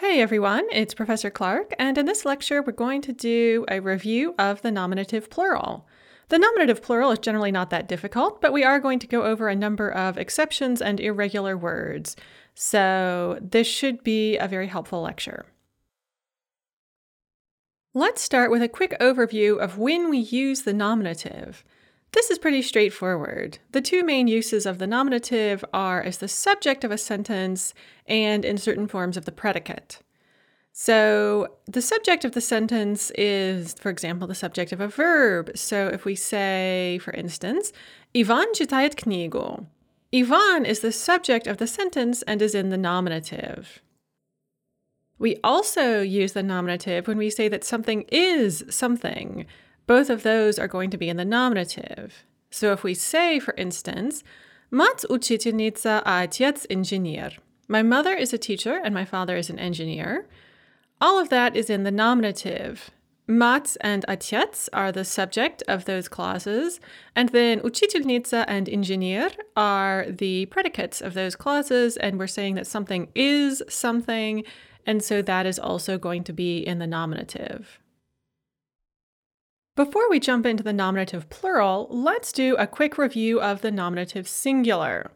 Hey everyone, it's Professor Clark, and in this lecture, we're going to do a review of the nominative plural. The nominative plural is generally not that difficult, but we are going to go over a number of exceptions and irregular words. So, this should be a very helpful lecture. Let's start with a quick overview of when we use the nominative. This is pretty straightforward. The two main uses of the nominative are as the subject of a sentence and in certain forms of the predicate. So, the subject of the sentence is, for example, the subject of a verb. So, if we say, for instance, Ivan читает книгу, Ivan is the subject of the sentence and is in the nominative. We also use the nominative when we say that something is something. Both of those are going to be in the nominative. So if we say, for instance, Mats учительница, а отец инженер. My mother is a teacher and my father is an engineer. All of that is in the nominative. Mats and отец are the subject of those clauses, and then учительница and инженер are the predicates of those clauses, and we're saying that something is something, and so that is also going to be in the nominative. Before we jump into the nominative plural, let's do a quick review of the nominative singular.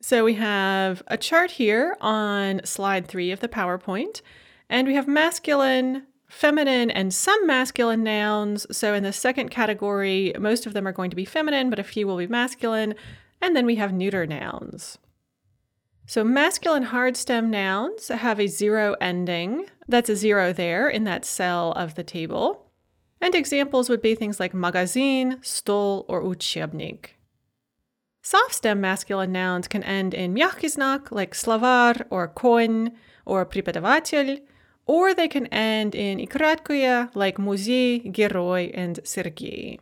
So we have a chart here on slide three of the PowerPoint, and we have masculine, feminine, and some masculine nouns. So in the second category, most of them are going to be feminine, but a few will be masculine. And then we have neuter nouns. So masculine hard stem nouns have a zero ending. That's a zero there in that cell of the table And examples would be things like magazine, stol, or учебник. Soft stem masculine nouns can end in мягкий знак like словарь or конь or преподаватель, or they can end in и краткое like музей, герой, and Sergei.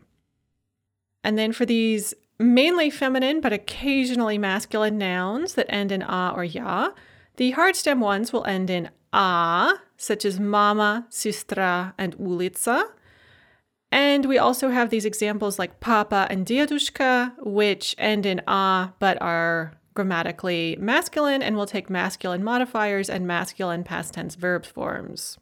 And then for these mainly feminine but occasionally masculine nouns that end in a or ya, the hard stem ones will end in a, such as mama, sistra, and ulica, and we also have these examples like papa and diadushka, which end in a but are grammatically masculine and will take masculine modifiers and masculine past tense verb forms.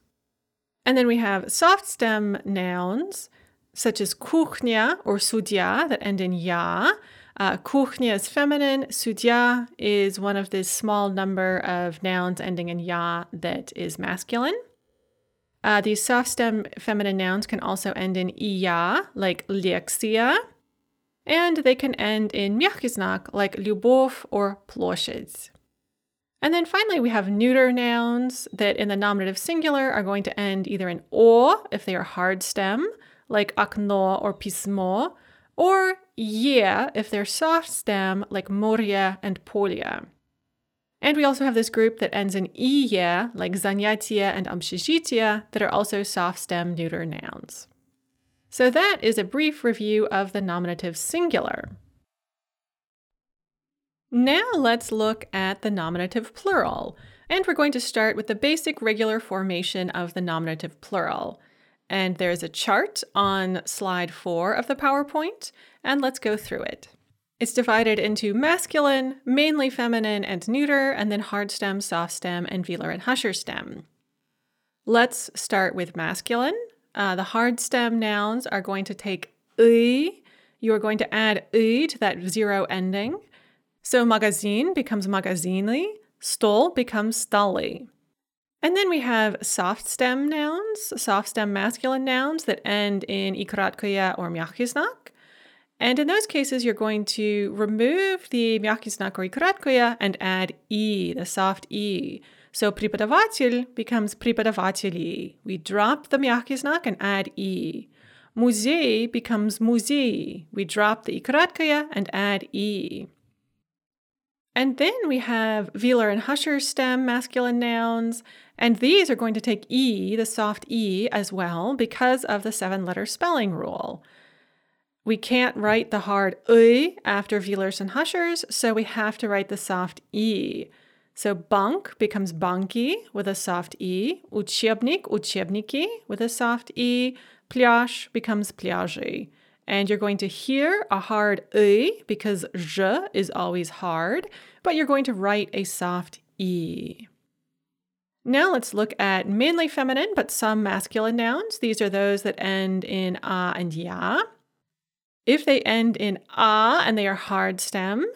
And then we have soft stem nouns such as kuchnia or sudya that end in ya. Uh, kuchnia is feminine, sudya is one of the small number of nouns ending in ya that is masculine. Uh, these soft stem feminine nouns can also end in iya, like leksia, and they can end in мягкий like любовь or площадь. And then finally, we have neuter nouns that in the nominative singular are going to end either in o if they are hard stem, like окно or письмо, or yeah if they're soft stem, like moria and polia. And we also have this group that ends in iya, like zanyatia and amshishitia, that are also soft stem neuter nouns. So that is a brief review of the nominative singular. Now let's look at the nominative plural. And we're going to start with the basic regular formation of the nominative plural. And there's a chart on slide four of the PowerPoint, and let's go through it. It's divided into masculine, mainly feminine, and neuter, and then hard stem, soft stem, and velar and husher stem. Let's start with masculine. Uh, the hard stem nouns are going to take y. You are going to add y to that zero ending. So magazine becomes magazini, stol becomes stali. And then we have soft stem nouns, soft stem masculine nouns that end in ikratkoya or myakiznak. And in those cases, you're going to remove the мягкий знак or краткое and add e, the soft e. So преподаватель becomes преподаватели. We drop the мягкий знак and add e. Музей becomes музей. We drop the краткое and add e. And then we have velar and husher stem masculine nouns, and these are going to take e, the soft e, as well because of the seven letter spelling rule. We can't write the hard e after velars and hushers, so we have to write the soft e. So bank becomes banki with a soft e, учебник, учебники with a soft e, plyaj becomes pляжи. And you're going to hear a hard e because j is always hard, but you're going to write a soft e. Now let's look at mainly feminine but some masculine nouns. These are those that end in a and ya. If they end in a and they are hard stem,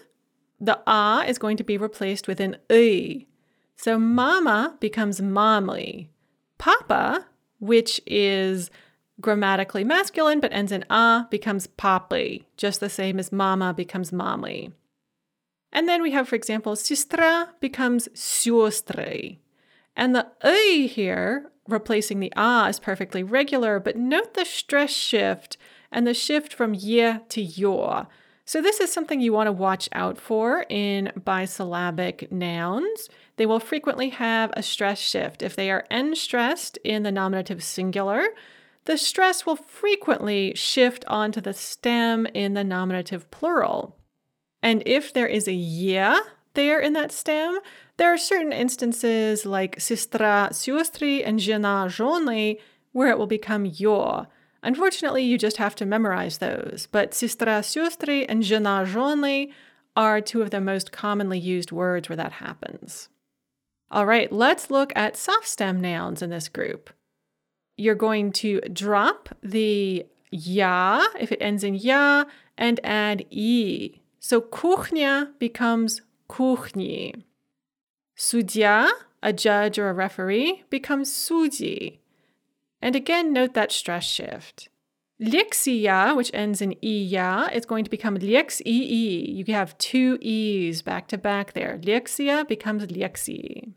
the a is going to be replaced with an e. So mama becomes momly. Papa, which is grammatically masculine but ends in a, becomes papi, just the same as mama becomes momly. And then we have, for example, sistra becomes siostry. And the e here, replacing the a, is perfectly regular, but note the stress shift and the shift from ye to your. So, this is something you want to watch out for in bisyllabic nouns. They will frequently have a stress shift. If they are n stressed in the nominative singular, the stress will frequently shift onto the stem in the nominative plural. And if there is a yeah there in that stem, there are certain instances like sistra siostri and jena jonli where it will become your. Unfortunately, you just have to memorize those, but sistra siostri and jena jonli are two of the most commonly used words where that happens. All right, let's look at soft stem nouns in this group. You're going to drop the ya if it ends in ya and add e. So kuchnia becomes kuchni. Sudya, a judge or a referee, becomes sudi. And again, note that stress shift. Lixia, which ends in iya, is going to become lexii. You have two e's back to back there. Lixia becomes lexi.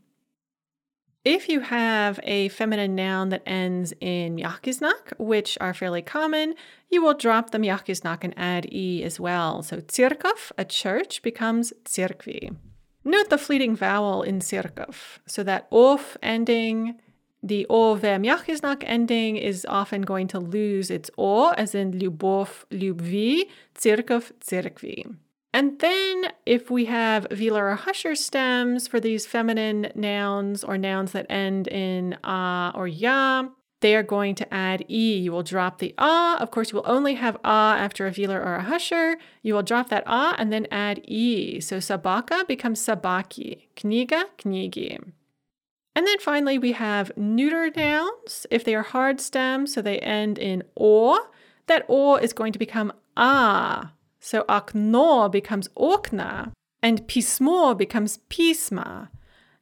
If you have a feminine noun that ends in myakiznak, which are fairly common, you will drop the myakiznak and add e as well. So tsirkov, a church, becomes tsirkvi. Note the fleeting vowel in tsirkov. So that of ending, the o ve myakiznak ending is often going to lose its o, as in lyubov, lyubvi, tsirkov, tsirkvi. And then if we have velar or husher stems for these feminine nouns or nouns that end in a or ya, they are going to add e. You will drop the a. Of course, you will only have a after a velar or a husher. You will drop that a and then add e. So sabaka becomes sabaki, kniga, knigi. And then finally, we have neuter nouns. If they are hard stems, so they end in or, that or is going to become a. So akno becomes okna and pismo becomes pisma.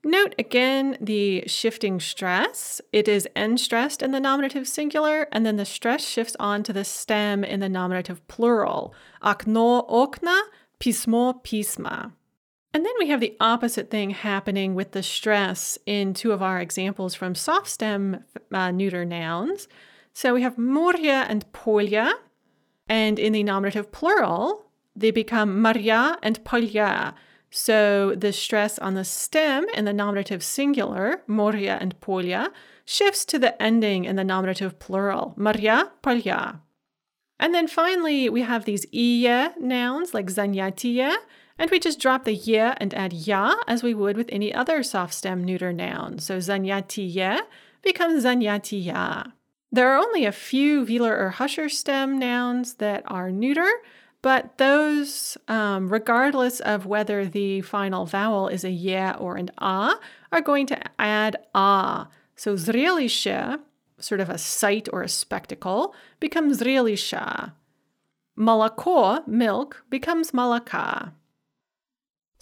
Note again the shifting stress. It is n stressed in the nominative singular, and then the stress shifts on to the stem in the nominative plural. Akno okna, pismo pisma. And then we have the opposite thing happening with the stress in two of our examples from soft stem uh, neuter nouns. So we have Muria and Polya, and in the nominative plural, they become Maria and Polya. So the stress on the stem in the nominative singular, Moria and Polya, shifts to the ending in the nominative plural, Maria, Polya. And then finally, we have these iya nouns like zanyatiya, and we just drop the ye and add ya as we would with any other soft stem neuter noun. So zanyatiye becomes zanyatiya. There are only a few velar or husher stem nouns that are neuter, but those, um, regardless of whether the final vowel is a yeah or an ah, are going to add ah. So zrelisha, sort of a sight or a spectacle, becomes zrelisha. Malako, milk, becomes malaka.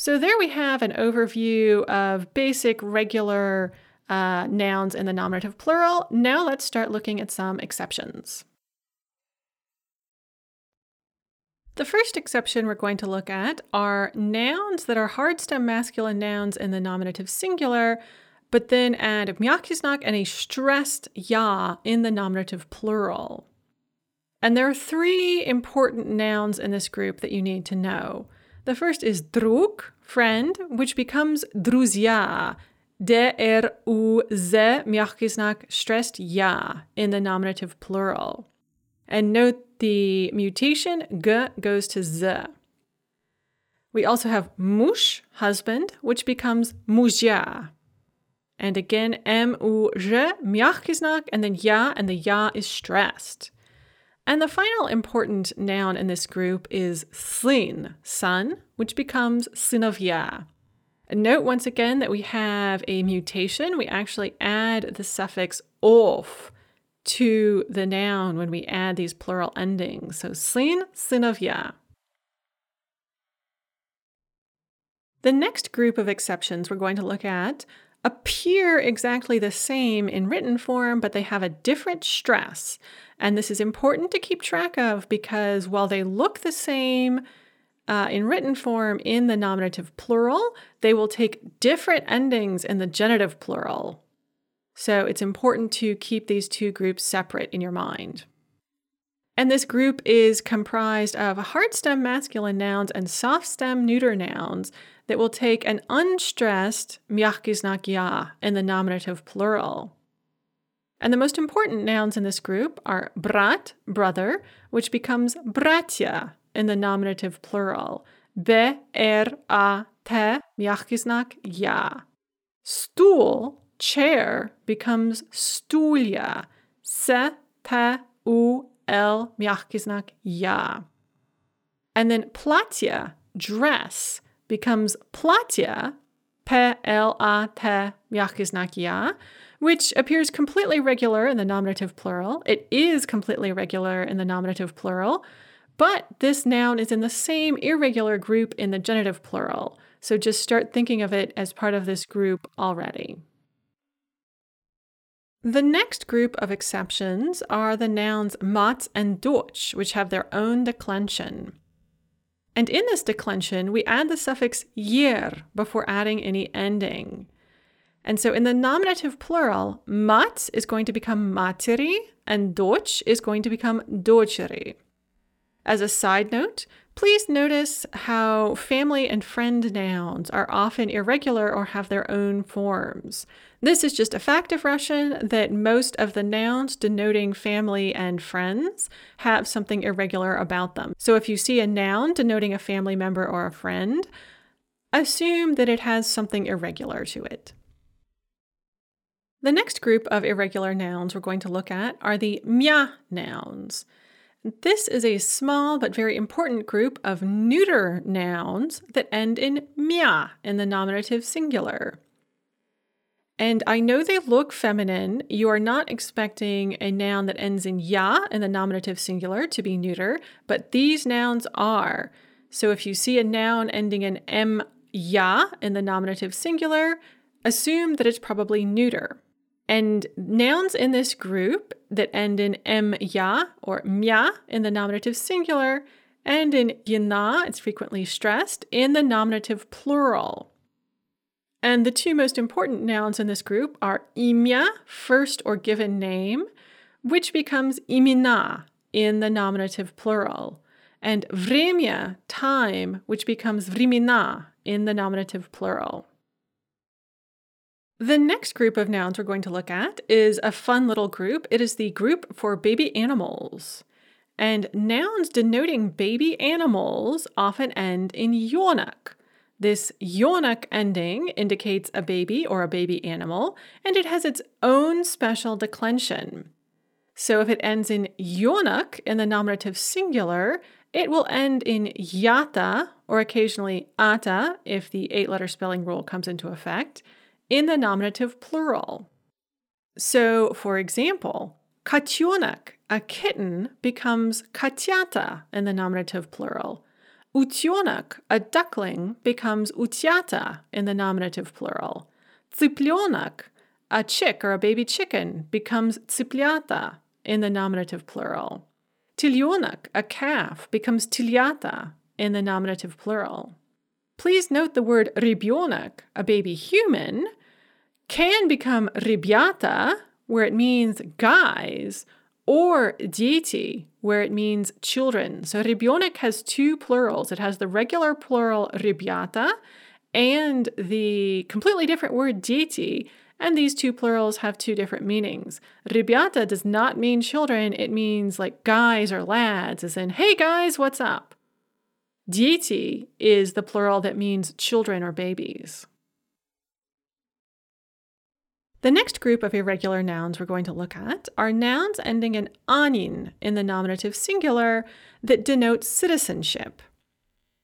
So there we have an overview of basic regular uh, nouns in the nominative plural. Now let's start looking at some exceptions. The first exception we're going to look at are nouns that are hard stem masculine nouns in the nominative singular, but then add myakiznak and a stressed ya in the nominative plural. And there are three important nouns in this group that you need to know. The first is drug, friend, which becomes er u ze myakiznak stressed ya in the nominative plural. And note the mutation g goes to z. We also have mush, husband, which becomes muzja. And again, m u j myakiznak, and then ya, and the ya is stressed. And the final important noun in this group is syn, son, which becomes synovia. And note once again that we have a mutation. We actually add the suffix of to the noun when we add these plural endings. So syn, synovia. The next group of exceptions we're going to look at appear exactly the same in written form, but they have a different stress. And this is important to keep track of because while they look the same uh, in written form in the nominative plural, they will take different endings in the genitive plural. So it's important to keep these two groups separate in your mind. And this group is comprised of hard stem masculine nouns and soft stem neuter nouns that will take an unstressed miachkiznak in the nominative plural. And the most important nouns in this group are brat, brother, which becomes bratia in the nominative plural. Be, er, a, te, miachkiznak ya. Stool, chair, becomes stulya. Se, te, u, el, miachkiznak ya. And then platya, dress, becomes platya, pe el a te miachkiznak which appears completely regular in the nominative plural. It is completely regular in the nominative plural, but this noun is in the same irregular group in the genitive plural. So just start thinking of it as part of this group already. The next group of exceptions are the nouns mat and doch, which have their own declension. And in this declension, we add the suffix yer before adding any ending. And so in the nominative plural, mat is going to become materi and doch is going to become docheri. As a side note, Please notice how family and friend nouns are often irregular or have their own forms. This is just a fact of Russian that most of the nouns denoting family and friends have something irregular about them. So if you see a noun denoting a family member or a friend, assume that it has something irregular to it. The next group of irregular nouns we're going to look at are the mya nouns. This is a small but very important group of neuter nouns that end in mya in the nominative singular. And I know they look feminine. You are not expecting a noun that ends in ya in the nominative singular to be neuter, but these nouns are. So if you see a noun ending in m ya in the nominative singular, assume that it's probably neuter. And nouns in this group that end in m ya or mya in the nominative singular and in yina, it's frequently stressed, in the nominative plural. And the two most important nouns in this group are imya, first or given name, which becomes imina in the nominative plural, and vremya, time, which becomes vrimina in the nominative plural. The next group of nouns we're going to look at is a fun little group. It is the group for baby animals. And nouns denoting baby animals often end in yonak. This yonak ending indicates a baby or a baby animal, and it has its own special declension. So if it ends in yonak in the nominative singular, it will end in yata or occasionally ata if the eight letter spelling rule comes into effect in the nominative plural. So, for example, katyonak, a kitten, becomes katyata in the nominative plural. Utyonak, a duckling, becomes utyata in the nominative plural. Tsiplyonak, a chick or a baby chicken, becomes tsipliata in the nominative plural. Tilyonak, a calf, becomes tilyata in the nominative plural. Please note the word ribyonak, a baby human, can become ribyata, where it means guys, or dieti, where it means children. So ribyonik has two plurals. It has the regular plural ribyata and the completely different word dieti, and these two plurals have two different meanings. Ribyata does not mean children, it means like guys or lads, as in, hey guys, what's up? Dieti is the plural that means children or babies. The next group of irregular nouns we're going to look at are nouns ending in anin in the nominative singular that denote citizenship.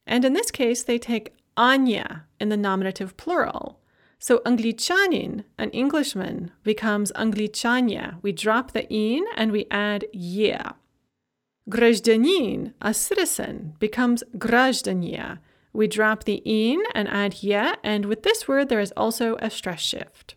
And in this case, they take anya in the nominative plural. So anglicanin, an Englishman, becomes Anglichania. We drop the in and we add yeah. Grajdanin, a citizen, becomes Grajdania. We drop the in and add yeah, and with this word there is also a stress shift.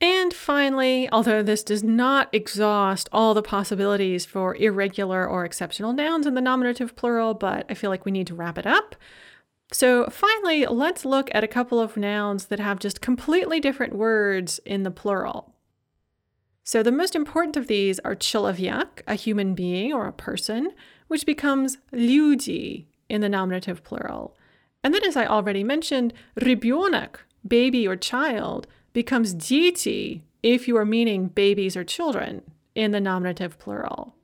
And finally, although this does not exhaust all the possibilities for irregular or exceptional nouns in the nominative plural, but I feel like we need to wrap it up. So, finally, let's look at a couple of nouns that have just completely different words in the plural. So, the most important of these are человек, a human being or a person, which becomes люди in the nominative plural. And then, as I already mentioned, ребенок, baby or child, becomes dieti if you are meaning babies or children in the nominative plural.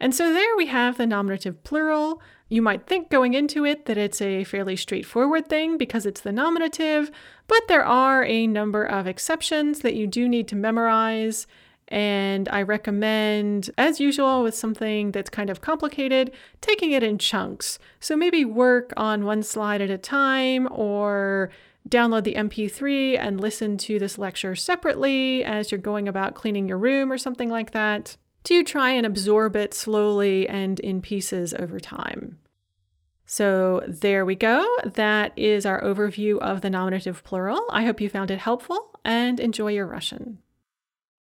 And so there we have the nominative plural. You might think going into it that it's a fairly straightforward thing because it's the nominative, but there are a number of exceptions that you do need to memorize. And I recommend, as usual, with something that's kind of complicated, taking it in chunks. So maybe work on one slide at a time or download the MP3 and listen to this lecture separately as you're going about cleaning your room or something like that to try and absorb it slowly and in pieces over time. So there we go. That is our overview of the nominative plural. I hope you found it helpful and enjoy your Russian.